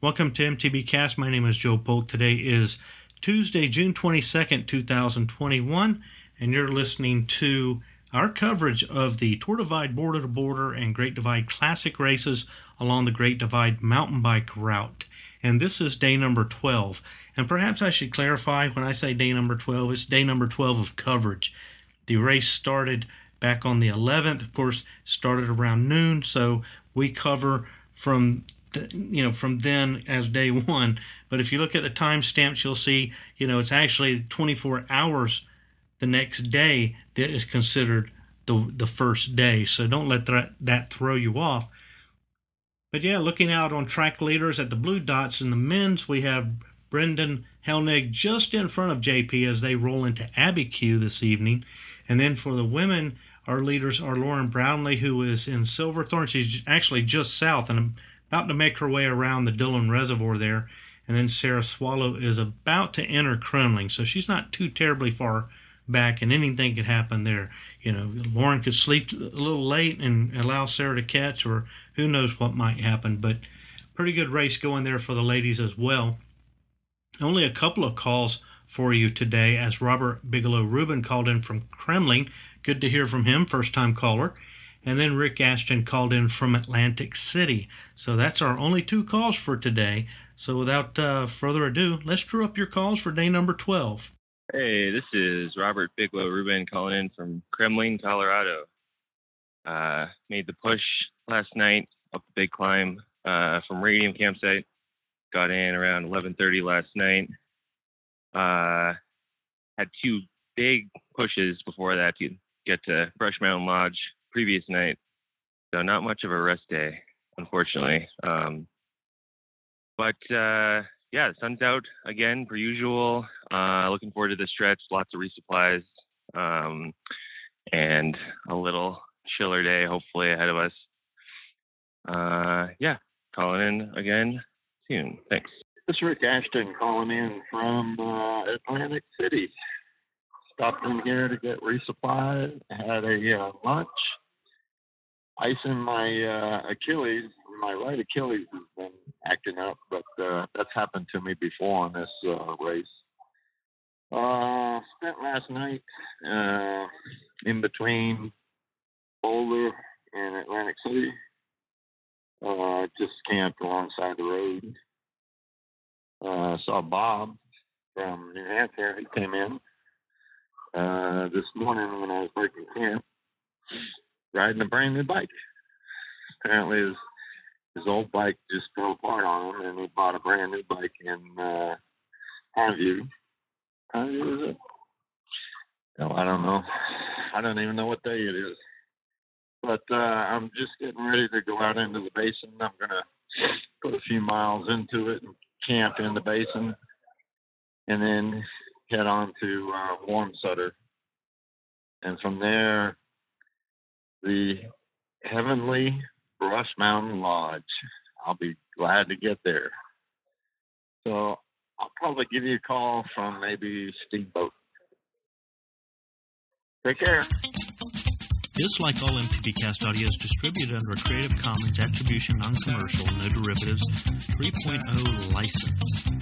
Welcome to MTB Cast. My name is Joe Polk. Today is Tuesday, June 22nd, 2021, and you're listening to our coverage of the Tour Divide Border to Border and Great Divide Classic races along the Great Divide mountain bike route. And this is day number 12. And perhaps I should clarify when I say day number 12, it's day number 12 of coverage. The race started back on the 11th, of course, started around noon, so we cover from you know from then as day one. But if you look at the timestamps you'll see you know it's actually 24 hours the next day that is considered the the first day. So don't let that that throw you off. But yeah looking out on track leaders at the blue dots in the men's we have brendan helnig just in front of jp as they roll into abbey abiquiu this evening. And then for the women our leaders are lauren brownlee who is in silverthorne. She's actually just south and about to make her way around the Dillon Reservoir there. And then Sarah Swallow is about to enter Kremling, so she's not too terribly far back, and anything could happen there. You know, Lauren could sleep a little late and allow Sarah to catch, or who knows what might happen. But pretty good race going there for the ladies as well. Only a couple of calls for you today as Robert Bigelow Rubin called in from Kremling. Good to hear from him, first time caller. And then Rick Ashton called in from Atlantic City. So that's our only two calls for today. So without uh, further ado, let's draw up your calls for day number 12. Hey, this is Robert Bigelow Rubin calling in from Kremling, Colorado. Uh, made the push last night up the big climb uh, from Radium Campsite. Got in around 11:30 last night. Uh, had two big pushes before that to get to Brush Mountain Lodge previous night. So not much of a rest day, unfortunately. Um, but uh, yeah, the sun's out again per usual. Uh, looking forward to the stretch. Lots of resupplies um, and a little chiller day, hopefully ahead of us. Uh, yeah, calling in again soon. Thanks. This is Rick Ashton calling in from uh, Atlantic City. Stopped in here to get resupplied. Had a uh, lunch icing my uh, Achilles. My right Achilles has been acting up, but uh, that's happened to me before on this uh, race. Uh, spent last night uh, in between Boulder and Atlantic City. Uh, just camped alongside the road. Uh, saw Bob from New Hampshire. He came in uh, this morning when I was breaking camp riding a brand new bike. Apparently his his old bike just fell apart on him and he bought a brand new bike in uh Highview. Highview is it? No, I don't know. I don't even know what day it is. But uh I'm just getting ready to go out into the basin. I'm gonna put a few miles into it and camp in the basin and then head on to uh Wamsutter. And from there the Heavenly Brush Mountain Lodge. I'll be glad to get there. So I'll probably give you a call from maybe Steamboat. Take care. This, like all MTBcast audio, is distributed under a Creative Commons Attribution Non-Commercial No Derivatives 3.0 license.